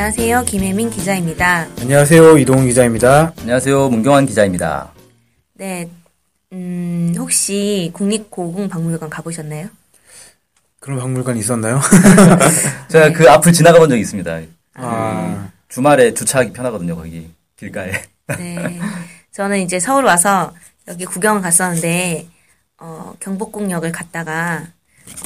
안녕하세요. 김혜민 기자입니다. 안녕하세요. 이동훈 기자입니다. 안녕하세요. 문경환 기자입니다. 네, 음, 혹시 국립고궁박물관 가보셨나요? 그런 박물관 있었나요? 제가 그 앞을 지나가 본 적이 있습니다. 아, 주말에 주차하기 편하거든요, 거기 길가에. 네. 저는 이제 서울 와서 여기 구경을 갔었는데, 어, 경복궁역을 갔다가,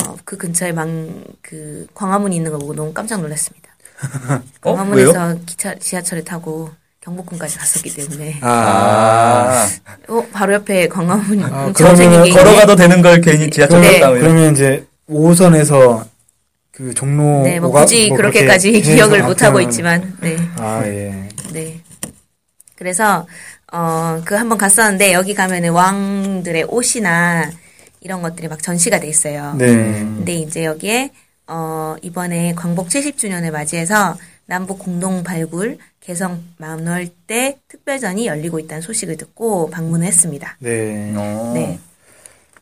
어, 그 근처에 망, 그, 광화문이 있는 거 보고 너무 깜짝 놀랐습니다. 어? 광화문에서 기차, 지하철을 타고 경복궁까지 갔었기 때문에, 아, 아. 어, 바로 옆에 광화문이, 아, 있네. 걸어가도 되는 걸 괜히 지하철 네. 갔다 오면. 그러면 이제 5호선에서 그 종로 네, 뭐 오가- 굳이 뭐 그렇게까지 그렇게 기억을 못 하고 있지만, 네. 아, 예. 네. 그래서 어 그 한번 갔었는데 여기 가면은 왕들의 옷이나 이런 것들이 막 전시가 돼 있어요. 네. 근데 이제 여기에 어 이번에 광복 70주년을 맞이해서 남북 공동 발굴 개성 만월대 특별전이 열리고 있다는 소식을 듣고 방문을 했습니다. 네. 어. 네.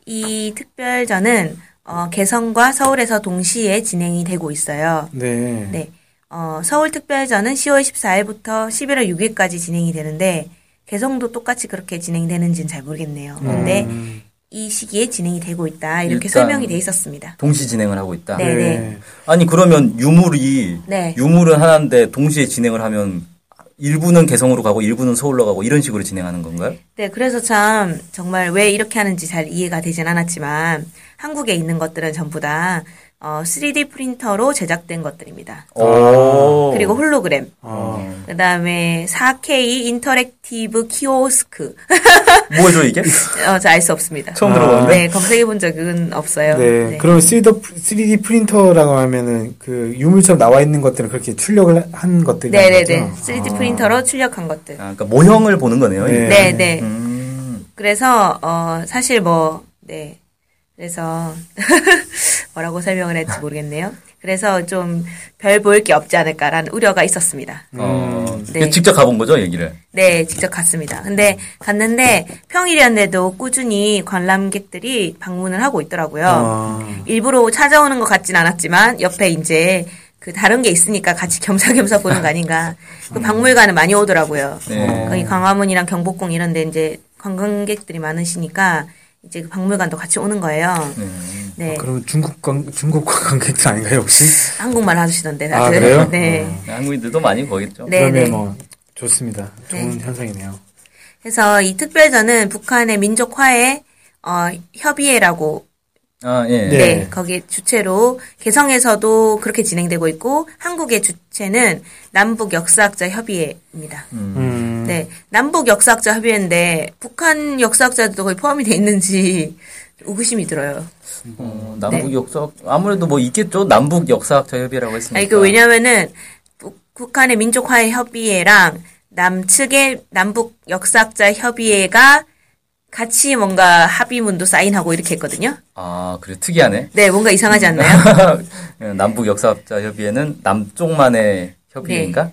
이 특별전은 어 개성과 서울에서 동시에 진행이 되고 있어요. 네. 네. 어, 서울 특별전은 10월 14일부터 11월 6일까지 진행이 되는데 개성도 똑같이 그렇게 진행되는지는 잘 모르겠네요. 근데 음, 이 시기에 진행이 되고 있다. 이렇게 설명이 돼 있었습니다. 동시 진행을 하고 있다. 네. 네. 아니, 그러면 유물이, 네. 유물은 하나인데 동시에 진행을 하면 일부는 개성으로 가고 일부는 서울로 가고 이런 식으로 진행하는 건가요? 네, 그래서 참 정말 왜 이렇게 하는지 잘 이해가 되진 않았지만 한국에 있는 것들은 전부 다 어, 3D 프린터로 제작된 것들입니다. 오. 그리고 홀로그램, 어, 그 다음에 4K interactive 키오스크. 뭐죠, 이게? 어, 저 알 수 없습니다. 처음 들어보는데? 네, 검색해 본 적은 없어요. 네. 그럼 3D, 3D 프린터라고 하면은 그 유물처럼 나와 있는 것들은 그렇게 출력을 한 것들이 네네네. 3D 프린터로 출력한 것들. 아, 그러니까 모형을 보는 거네요. 네. 네, 네. 음. 그래서, 어, 사실 뭐, 네. 그래서, 뭐라고 설명을 할지 모르겠네요. 그래서 좀별볼게 없지 않을까라는 우려가 있었습니다. 어. 네. 직접 가본 거죠, 얘기를? 네, 직접 갔습니다. 근데 갔는데 평일이었는데도 꾸준히 관람객들이 방문을 하고 있더라고요. 아, 일부러 찾아오는 것 같진 않았지만 옆에 이제 그 다른 게 있으니까 같이 겸사겸사 보는 거 아닌가. 그 박물관은 많이 오더라고요. 네. 거기 광화문이랑 경복궁 이런 데 이제 관광객들이 많으시니까 이제 그 박물관도 같이 오는 거예요. 네. 네. 그럼 중국 관, 중국 관광객들 아닌가요, 혹시? 한국말 하시던데 아, 다들. 그래요? 네. 한국인들도 많이 거겠죠. 네, 그러면 네. 뭐, 좋습니다. 좋은 네. 현상이네요. 그래서 이 특별전은 북한의 민족화해 어, 협의회라고 아, 예. 네. 네. 거기에 주체로 개성에서도 그렇게 진행되고 있고 한국의 주체는 남북 역사학자 협의회입니다. 음, 네, 남북 역사학자 협의회인데 북한 역사학자도 거의 포함이 돼 있는지 의구심이 들어요. 어, 남북 역사 아무래도 뭐 있겠죠. 남북 역사학자 협의라고. 아니 그 왜냐면은 북- 북한의 민족화해 협의회랑 남측의 남북 역사학자 협의회가 같이 뭔가 합의문도 사인하고 이렇게 했거든요. 아, 그래 특이하네. 네, 뭔가 이상하지 않나요? 남북 역사학자 협의회는 남쪽만의 협의회인가?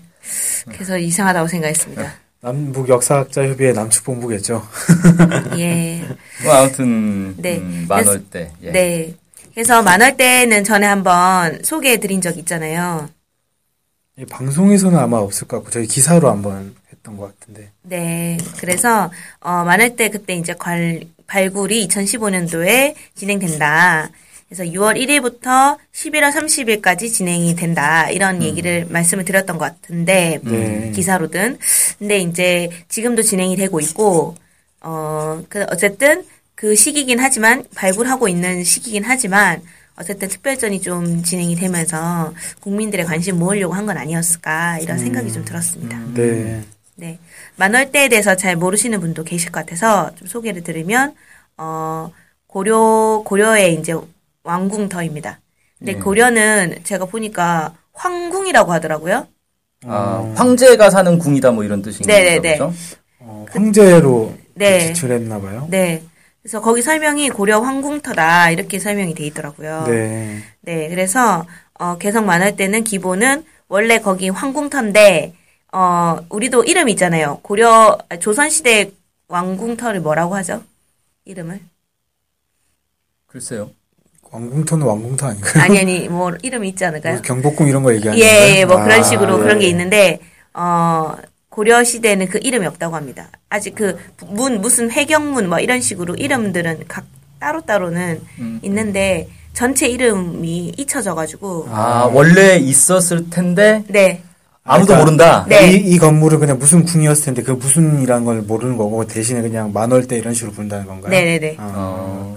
그래서 이상하다고 생각했습니다. 남북 역사학자 협의회 남측 본부겠죠. 예. 뭐 아무튼 네. 음, 만월 때. 예. 네. 그래서 만월 때는 전에 한번 소개해 드린 적 있잖아요. 이 방송에서는 아마 없을 것 같고 저희 기사로 한번 했던 것 같은데. 네. 그래서 어 만월 때 그때 이제 관, 발굴이 2015년도에 진행된다. 그래서 6월 1일부터 11월 30일까지 진행이 된다. 이런 얘기를 말씀을 드렸던 것 같은데 네. 기사로든. 근데 이제 지금도 진행이 되고 있고 어, 그 어쨌든 그 시기긴 하지만 발굴하고 있는 시기긴 하지만 어쨌든 특별전이 좀 진행이 되면서 국민들의 관심 모으려고 한 건 아니었을까 이런 생각이 좀 들었습니다. 네. 네. 만월대에 대해서 잘 모르시는 분도 계실 것 같아서 좀 소개를 드리면, 어, 고려, 고려의 이제 왕궁터입니다. 근데 고려는 제가 보니까 황궁이라고 하더라고요. 아, 황제가 사는 궁이다 뭐 이런 뜻인 네네네. 거죠? 어, 황제로 네. 지칭을 했나 봐요. 네. 그래서 거기 설명이 고려 황궁터다 이렇게 설명이 돼 있더라고요. 네. 네, 그래서 어, 개성 만할 때는 기본은 원래 거기 황궁터인데 어, 우리도 이름 있잖아요. 고려 아, 조선 시대 왕궁터를 뭐라고 하죠? 이름을? 글쎄요. 왕궁터는 왕궁터 아닌가요? 아니 아니 뭐 이름이 있지 않을까요? 뭐 경복궁 이런 거 얘기하는 예? 예, 뭐 아, 그런 식으로 예. 그런 게 있는데 어 고려 시대는 그 이름이 없다고 합니다. 아직 그 문 무슨 회경문 뭐 이런 식으로 이름들은 각 따로 따로는 음. 있는데 전체 이름이 잊혀져 가지고 아, 원래 있었을 텐데 네. 아무도 그러니까 모른다. 네. 이, 이 건물은 그냥 무슨 궁이었을 텐데 그 무슨이라는 걸 모르는 거고 대신에 그냥 만월대 이런 식으로 부른다는 건가요? 네, 네, 네. 아, 어.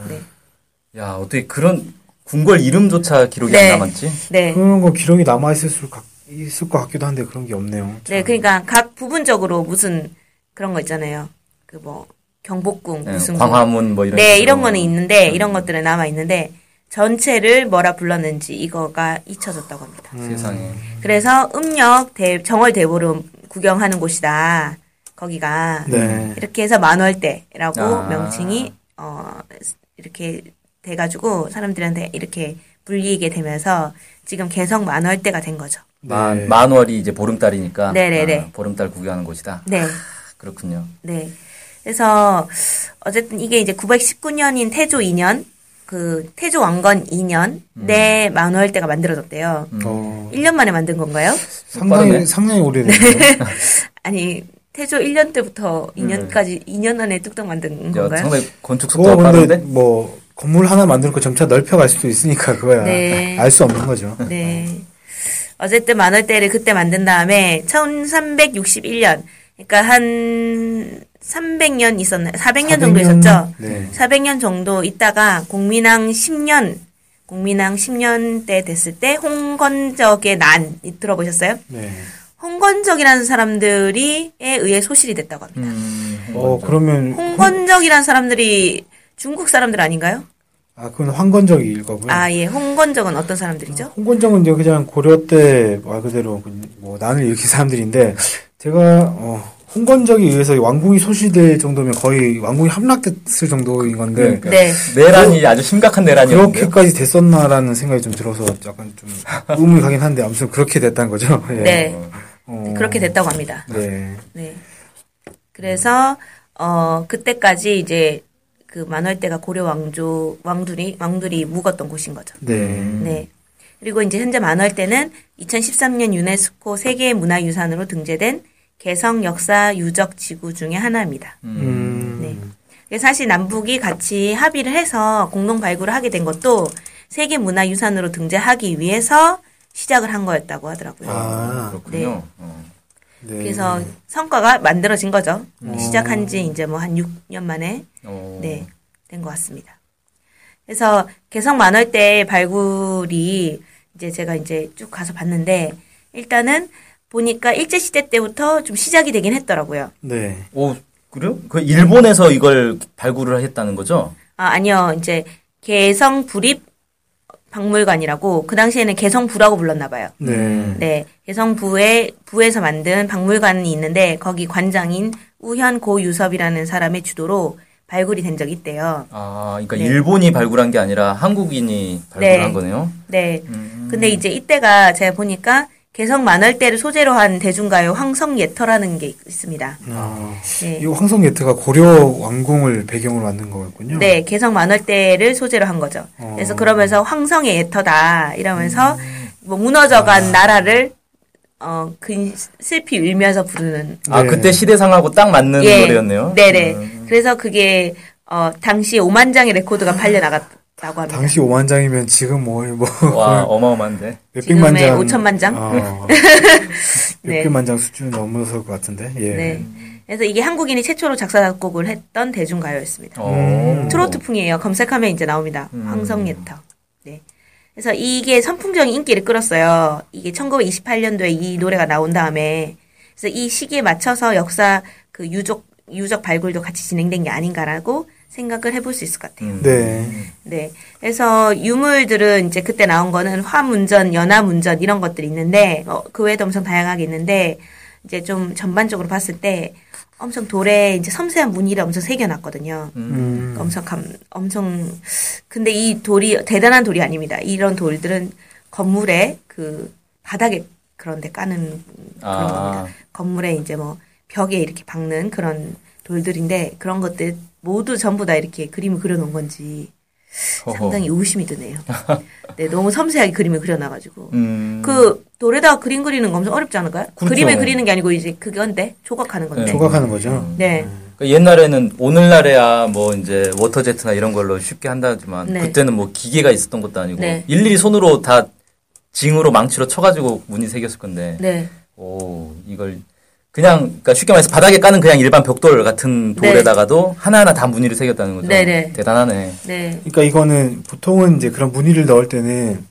네. 야, 어떻게 그런 궁궐 이름조차 기록이 네. 안 남았지? 네. 그런 거 기록이 남아 있을 수 각- 있을 것 같기도 한데 그런 게 없네요. 네, 그러니까 각 부분적으로 무슨 그런 거 있잖아요. 그 뭐 경복궁 네, 무슨 광화문 뭐 이런 네, 식으로. 이런 거는 있는데 이런 것들은 남아 있는데 전체를 뭐라 불렀는지 이거가 잊혀졌다고 합니다. 세상에. 그래서 음력 대, 정월 대보름 구경하는 곳이다. 거기가 네. 이렇게 해서 만월대라고 아. 명칭이 어 이렇게 돼가지고 사람들한테 이렇게 불리게 되면서 지금 개성 만월대가 된 거죠. 만, 네. 만월이 이제 보름달이니까. 네네네. 아, 보름달 구경하는 곳이다. 네, 그렇군요. 네. 그래서 어쨌든 이게 이제 919년인 태조 2년 그 태조 왕건 2년 내 만월대가 만들어졌대요. 어, 1년 만에 만든 건가요? 상당히. 상당히 오래됐네요. 아니 태조 1년 때부터 2년까지 2년 안에 뚝딱 만든 야, 건가요? 상당히 건축 그거 속도가 빠른데? 뭐 건물 하나 만들고 점차 넓혀갈 수도 있으니까 그거야 네. 알수 없는 거죠. 네. 어쨌든 만월대를 그때 만든 다음에 1361년 그러니까 한 300년 있었나요? 400년 정도 400년? 있었죠. 네. 400년 정도 있다가 공민왕 10년 공민왕 10년 때 됐을 때 홍건적의 난 들어보셨어요? 네. 홍건적이라는 사람들이 에 의해 소실이 됐다고 합니다. 음, 어 그러면 홍건적이라는 사람들이 중국 사람들 아닌가요? 아 그건 황건적일 거고요. 아, 예. 홍건적은 어떤 사람들이죠? 홍건적은 이제 그냥 고려 때 말 그대로 그뭐 난을 일으킨 사람들인데 제가 어 홍건적에 의해서 왕궁이 소실될 정도면 거의 왕궁이 함락됐을 정도인 건데 그러니까. 네. 내란이 아주 심각한 내란이었는데. 그렇게까지 됐었나라는 생각이 좀 들어서 약간 좀 의문이 가긴 한데 아무튼 그렇게 됐다는 거죠. 예. 네. 어, 그렇게 됐다고 합니다. 네. 네. 그래서 어 그때까지 이제 그 만월대가 고려 왕조 왕들이 왕들이 묵었던 곳인 거죠. 네. 네. 그리고 이제 현재 만월대는 2013년 유네스코 세계 문화유산으로 등재된 개성 역사 유적 지구 중의 하나입니다. 음. 네. 사실 남북이 같이 합의를 해서 공동 발굴을 하게 된 것도 세계 문화유산으로 등재하기 위해서 시작을 한 거였다고 하더라고요. 아. 그렇군요. 어. 네. 그래서 성과가 만들어진 거죠. 시작한 지 이제 뭐 한 6년 만에 어. 네, 된 것 같습니다. 그래서 개성 만월대 발굴이 이제 제가 이제 쭉 가서 봤는데 일단은 보니까 일제 시대 때부터 좀 시작이 되긴 했더라고요. 네. 오, 그래요? 그 일본에서 이걸 발굴을 했다는 거죠? 아, 아니요. 이제 개성 부립 박물관이라고 그 당시에는 개성부라고 불렀나 봐요. 네. 네, 개성부에 부에서 만든 박물관이 있는데 거기 관장인 우현 고유섭이라는 사람의 주도로 발굴이 된 적이 있대요. 아, 그러니까 네. 일본이 발굴한 게 아니라 한국인이 발굴한 네. 거네요. 네. 음. 근데 이제 이때가 제가 보니까 개성 만월대를 소재로 한 대중가요 황성예터라는 게 있습니다. 아, 네. 이 황성예트가 고려 왕궁을 배경으로 만든 거였군요. 네, 개성 만월대를 소재로 한 거죠. 어. 그래서 그러면서 황성의 예터다 이러면서 음. 뭐 무너져간 나라를 어, 그 슬피 울면서 부르는 아, 네. 그때 시대상하고 딱 맞는 노래였네요. 네네. 음. 그래서 그게 어, 당시 5만 장의 레코드가 팔려 나갔 다고 합니다. 당시 5만 장이면 지금 뭐, 뭐, 와, 어마어마한데. 몇백만 장. 5천만 장? 아, 네. 몇백만 장 수준은 넘어설 것 같은데, 예. 네. 그래서 이게 한국인이 최초로 작사 작곡을 했던 대중가요였습니다. 어. 트로트풍이에요. 검색하면 이제 나옵니다. 음. 황성옛터. 네. 그래서 이게 선풍적인 인기를 끌었어요. 이게 1928년도에 이 노래가 나온 다음에 그래서 이 시기에 맞춰서 역사 그 유적 유적 발굴도 같이 진행된 게 아닌가라고 생각을 해볼 수 있을 것 같아요. 음. 네. 네. 그래서 유물들은 이제 그때 나온 거는 화문전, 연화문전 이런 것들이 있는데 어, 그 외에도 엄청 다양하게 있는데 이제 좀 전반적으로 봤을 때 엄청 돌에 이제 섬세한 무늬를 엄청 새겨놨거든요. 음. 엄청 감, 엄청 근데 이 돌이 대단한 돌이 아닙니다. 이런 돌들은 건물에 그 바닥에 그런데 까는 그런 아. 겁니다. 건물에 이제 뭐 벽에 이렇게 박는 그런 돌들인데 그런 것들 모두 전부 다 이렇게 그림을 그려놓은 건지. 상당히 의심이 드네요. 네, 너무 섬세하게 그림을 그려놔가지고. 음. 그 돌에다가 그림 그리는 거 엄청 어렵지 않을까요? 그렇죠. 그림을 그리는 게 아니고 이제 그건데 조각하는 건데. 네. 조각하는 거죠. 네. 그 옛날에는 오늘날에야 뭐 이제 워터제트나 이런 걸로 쉽게 한다지만 네. 그때는 뭐 기계가 있었던 것도 아니고 네. 일일이 손으로 다 징으로 망치로 쳐가지고 무늬 새겼을 건데 네. 오 이걸 그냥 그러니까 쉽게 말해서 바닥에 까는 그냥 일반 벽돌 같은 돌에다가도 하나하나 다 무늬를 새겼다는 거죠. 네네. 대단하네. 네. 그러니까 이거는 보통은 이제 그런 무늬를 넣을 때는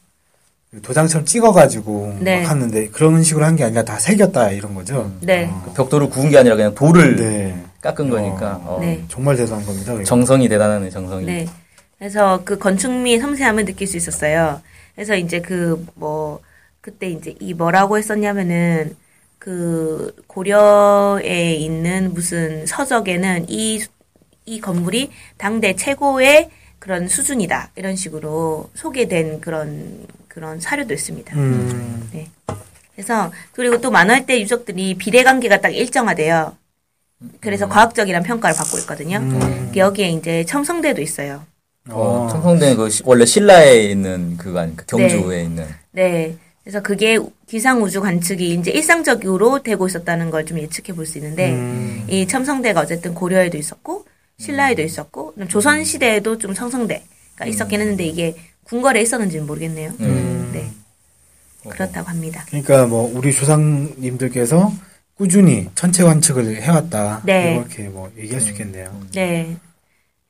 도장처럼 찍어가지고 네. 막 하는데 그런 식으로 한 게 아니라 다 새겼다 이런 거죠. 네. 그 벽돌을 구운 게 아니라 그냥 돌을 네. 깎은 거니까 어, 네. 정말 대단한 겁니다. 이거. 정성이 대단하네 정성이. 네. 그래서 그 건축미의 섬세함을 느낄 수 있었어요. 그래서 이제 그 뭐 그때 이제 이 뭐라고 했었냐면은 그 고려에 있는 무슨 서적에는 이 이 건물이 당대 최고의 그런 수준이다 이런 식으로 소개된 그런 그런 사료도 있습니다. 음. 네. 그래서 그리고 또 만화할 때 유적들이 비례 관계가 딱 일정하대요. 그래서 과학적이란 평가를 받고 있거든요. 음. 여기에 이제 첨성대도 있어요. 어, 어. 청성대 그 시- 원래 신라에 있는 그거 아닙니까? 경주에 있는. 네. 그래서 그게 기상 우주 관측이 이제 일상적으로 되고 있었다는 걸 좀 예측해 볼 수 있는데 음. 이 첨성대가 어쨌든 고려에도 있었고 신라에도 있었고 조선 시대에도 좀 첨성대가 있었긴 했는데 이게 궁궐에 있었는지는 모르겠네요. 음. 네. 그렇다고 합니다. 그러니까 뭐 우리 조상님들께서 꾸준히 천체 관측을 해왔다. 네. 이렇게 뭐 얘기할 수 있겠네요. 네.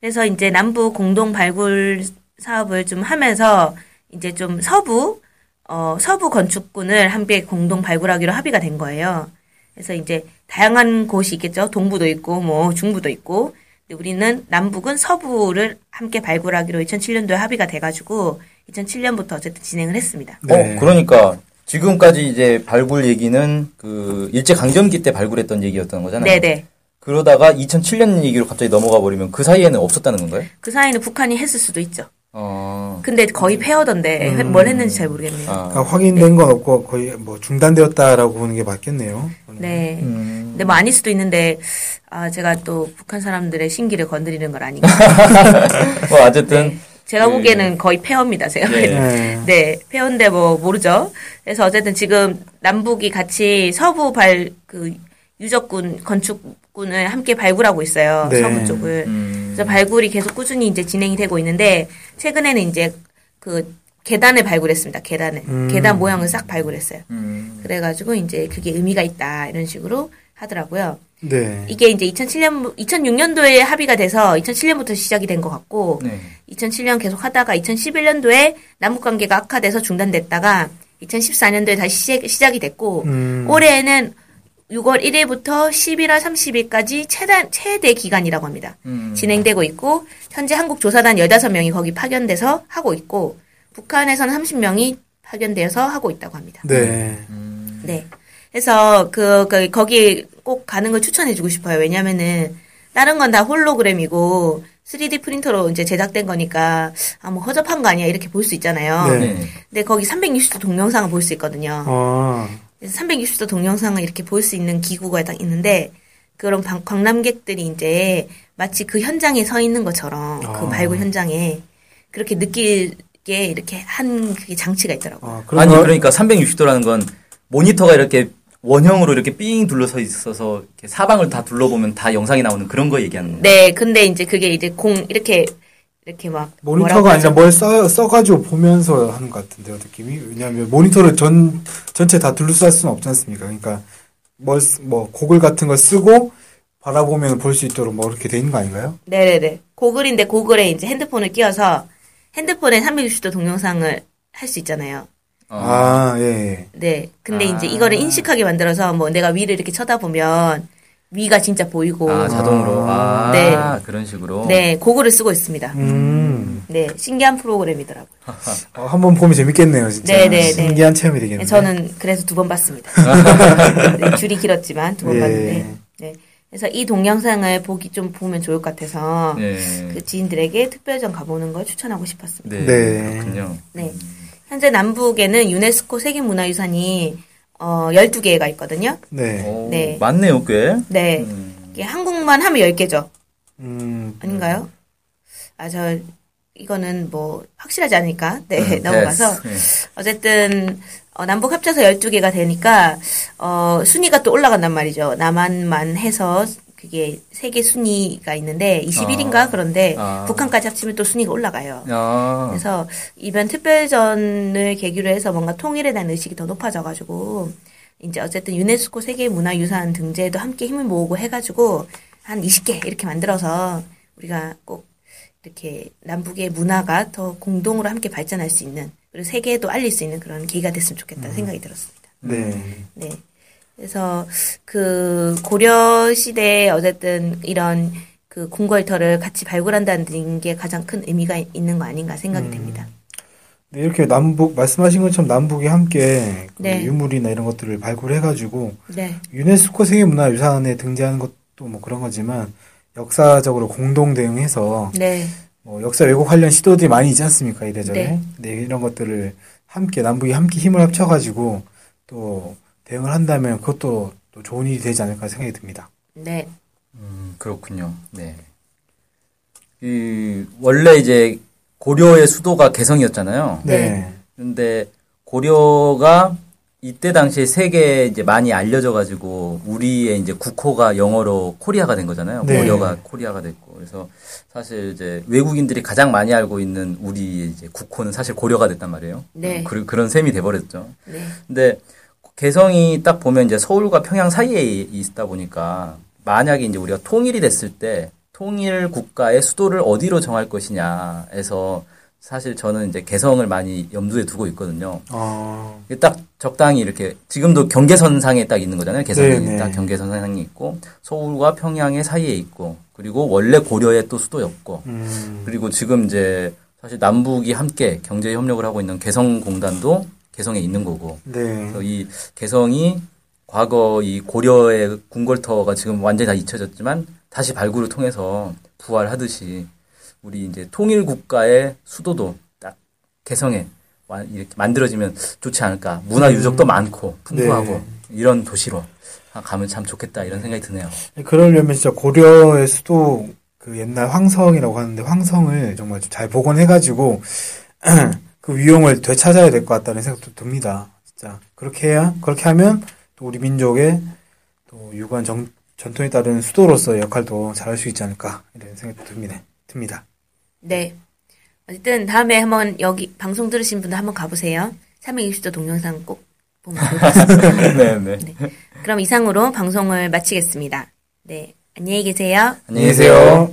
그래서 이제 남부 공동 발굴 사업을 좀 하면서 이제 좀 서부 어 서부 건축군을 함께 공동 발굴하기로 합의가 된 거예요. 그래서 이제 다양한 곳이 있겠죠. 동부도 있고 뭐 중부도 있고. 근데 우리는 남북은 서부를 함께 발굴하기로 2007년도에 합의가 돼 가지고 2007년부터 어쨌든 진행을 했습니다. 네. 어, 그러니까 지금까지 이제 발굴 얘기는 그 일제 강점기 때 발굴했던 얘기였던 거잖아요. 네, 네. 그러다가 2007년 얘기로 갑자기 넘어가 버리면 그 사이에는 없었다는 건가요? 그 사이는 북한이 했을 수도 있죠. 어. 근데 거의 폐허던데 뭘 했는지 잘 모르겠네요. 아. 그러니까 확인된 건 없고 거의 뭐 중단되었다라고 보는 게 맞겠네요. 네. 음. 근데 뭐 아닐 수도 있는데 아 제가 또 북한 사람들의 신기를 건드리는 건 아닌가. 뭐 어쨌든 제가 네. 보기에는 거의 폐허입니다. 제가 네. 보기에는. 네. 네, 폐허인데 뭐 모르죠. 그래서 어쨌든 지금 남북이 같이 서부 발 그 유적군 건축군을 함께 발굴하고 있어요. 네. 서부 쪽을. 음. 그래서 발굴이 계속 꾸준히 이제 진행이 되고 있는데 최근에는 이제 그 계단을 발굴했습니다. 계단을 음. 계단 모양을 싹 발굴했어요. 음. 그래가지고 이제 그게 의미가 있다 이런 식으로 하더라고요. 네. 이게 이제 2007년, 2006년도에 합의가 돼서 2007년부터 시작이 된 것 같고, 네. 2007년 계속 하다가 2011년도에 남북 관계가 악화돼서 중단됐다가 2014년도에 다시 시작, 시작이 됐고, 음. 올해에는 6월 1일부터 11월 30일까지 최대, 최대 기간이라고 합니다. 음. 진행되고 있고, 현재 한국 조사단 15명이 거기 파견돼서 하고 있고, 북한에서는 30명이 파견되어서 하고 있다고 합니다. 네. 네. 그래서 그, 그 거기 꼭 가는 걸 추천해주고 싶어요. 왜냐면은 다른 건 다 홀로그램이고 3D 프린터로 이제 제작된 거니까 아 뭐 허접한 거 아니야 이렇게 볼 수 있잖아요. 네. 네. 근데 거기 360도 동영상을 볼 수 있거든요. 아, 360도 동영상을 이렇게 볼 수 있는 기구가 딱 있는데 그런 방- 관람객들이 이제 마치 그 현장에 서 있는 것처럼 그 아. 발굴 현장에 그렇게 느끼게 이렇게 한 그게 장치가 있더라고요. 아 거- 그러니까 360도라는 건 모니터가 이렇게 원형으로 이렇게 삥 둘러서 있어서 이렇게 사방을 다 둘러보면 다 영상이 나오는 그런 거 얘기하는 거예요. 네, 근데 이제 그게 이제 공 이렇게 이렇게 막 모니터가 아니라? 뭘 써, 써가지고 보면서 하는 것 같은데요, 느낌이. 왜냐하면 모니터를 전, 전체 다 둘러쌀 수는 없지 않습니까? 그러니까, 뭘, 쓰- 뭐, 고글 같은 거 쓰고, 바라보면 볼 수 있도록 뭐, 이렇게 돼 있는 거 아닌가요? 네네네. 고글인데 고글에 이제 핸드폰을 끼워서 핸드폰에 360도 동영상을 할 수 있잖아요. 어. 아, 예, 예. 네. 근데 아. 이제 이거를 인식하게 만들어서 뭐 내가 위를 이렇게 쳐다보면 위가 진짜 보이고 아, 자동으로. 아, 네. 그런 식으로. 네 고글을 쓰고 있습니다. 음. 네 신기한 프로그램이더라고요. 어, 한번 보면 재밌겠네요, 진짜. 네, 네, 네. 신기한 체험이 되겠네요. 저는 그래서 두 번 봤습니다. 네, 줄이 길었지만 두 번 예. 봤는데. 네. 그래서 이 동영상을 보기 좀 보면 좋을 것 같아서 네. 그 지인들에게 특별전 가보는 걸 추천하고 싶었습니다. 네. 네. 그렇군요. 네. 현재 남북에는 유네스코 세계문화유산이 어, 12개가 있거든요. 네. 오, 네. 많네요, 꽤. 네. 음. 이게 한국만 하면 10개죠. 음. 아닌가요? 아, 저, 이거는 뭐, 확실하지 않으니까, 네, 음, 넘어가서. 네. 어쨌든, 어, 남북 합쳐서 12개가 되니까, 어, 순위가 또 올라간단 말이죠. 남한만 해서, 그게 세계 순위가 있는데, 21인가? 아. 그런데, 아. 북한까지 합치면 또 순위가 올라가요. 아, 그래서 이번 특별전을 계기로 해서 뭔가 통일에 대한 의식이 더 높아져가지고 이제 어쨌든 유네스코 세계문화유산 등재에도 함께 힘을 모으고 해가지고 한 20개 이렇게 만들어서 우리가 꼭 이렇게 남북의 문화가 더 공동으로 함께 발전할 수 있는 그리고 세계에도 알릴 수 있는 그런 계기가 됐으면 좋겠다는 생각이 들었습니다. 네. 네. 그래서 그 고려 시대에 어쨌든 이런 그 궁궐터를 같이 발굴한다는 게 가장 큰 의미가 있는 거 아닌가 생각이 됩니다. 네, 이렇게 남북, 말씀하신 것처럼 남북이 함께 그 네. 유물이나 이런 것들을 발굴해가지고 네. 유네스코 세계문화유산에 등재하는 것도 뭐 그런 거지만 역사적으로 공동 대응해서 네. 뭐 역사 왜곡 관련 시도들이 많이 있지 않습니까 이래저래 네. 네. 이런 것들을 함께 남북이 함께 힘을 합쳐가지고 또 대응을 한다면 그것도 또 좋은 일이 되지 않을까 생각이 듭니다. 네. 음, 그렇군요. 네. 이, 원래 이제 고려의 수도가 개성이었잖아요. 네. 네. 근데 고려가 이때 당시에 세계에 이제 많이 알려져 가지고 우리의 이제 국호가 영어로 코리아가 된 거잖아요. 네. 고려가 코리아가 됐고 그래서 사실 이제 외국인들이 가장 많이 알고 있는 우리 이제 국호는 사실 고려가 됐단 말이에요. 네. 그, 그런 셈이 돼 버렸죠. 네. 근데 개성이 딱 보면 이제 서울과 평양 사이에 있다 보니까 만약에 이제 우리가 통일이 됐을 때 통일 국가의 수도를 어디로 정할 것이냐에서 사실 저는 이제 개성을 많이 염두에 두고 있거든요. 어, 이게 딱 적당히 이렇게 지금도 경계선상에 딱 있는 거잖아요. 개성이 네네. 딱 경계선상에 있고 서울과 평양의 사이에 있고 그리고 원래 고려의 또 수도였고 음, 그리고 지금 이제 사실 남북이 함께 경제 협력을 하고 있는 개성공단도 개성에 있는 거고 네. 그래서 이 개성이 과거 이 고려의 궁궐터가 지금 완전히 다 잊혀졌지만 다시 발굴을 통해서 부활하듯이 우리 이제 통일 국가의 수도도 딱 개성에 와- 이렇게 만들어지면 좋지 않을까. 문화 유적도 많고 풍부하고 네. 이런 도시로 가면 참 좋겠다 이런 생각이 드네요. 그러려면 진짜 고려의 수도 그 옛날 황성이라고 하는데 황성을 정말 좀잘 복원해가지고 그 위용을 되찾아야 될 것 같다는 생각도 듭니다. 진짜 그렇게 해야 그렇게 하면 또 우리 민족의 또 유구한 정, 전통에 따른 수도로서의 역할도 잘할 수 있지 않을까 이런 생각도 듭니다. 듭니다. 네. 어쨌든 다음에 한번 여기 방송 들으신 분들 한번 가보세요. 360도 동영상 꼭 보면 같습니다. 네, 네. 네. 그럼 이상으로 방송을 마치겠습니다. 네. 안녕히 계세요. 안녕히 계세요.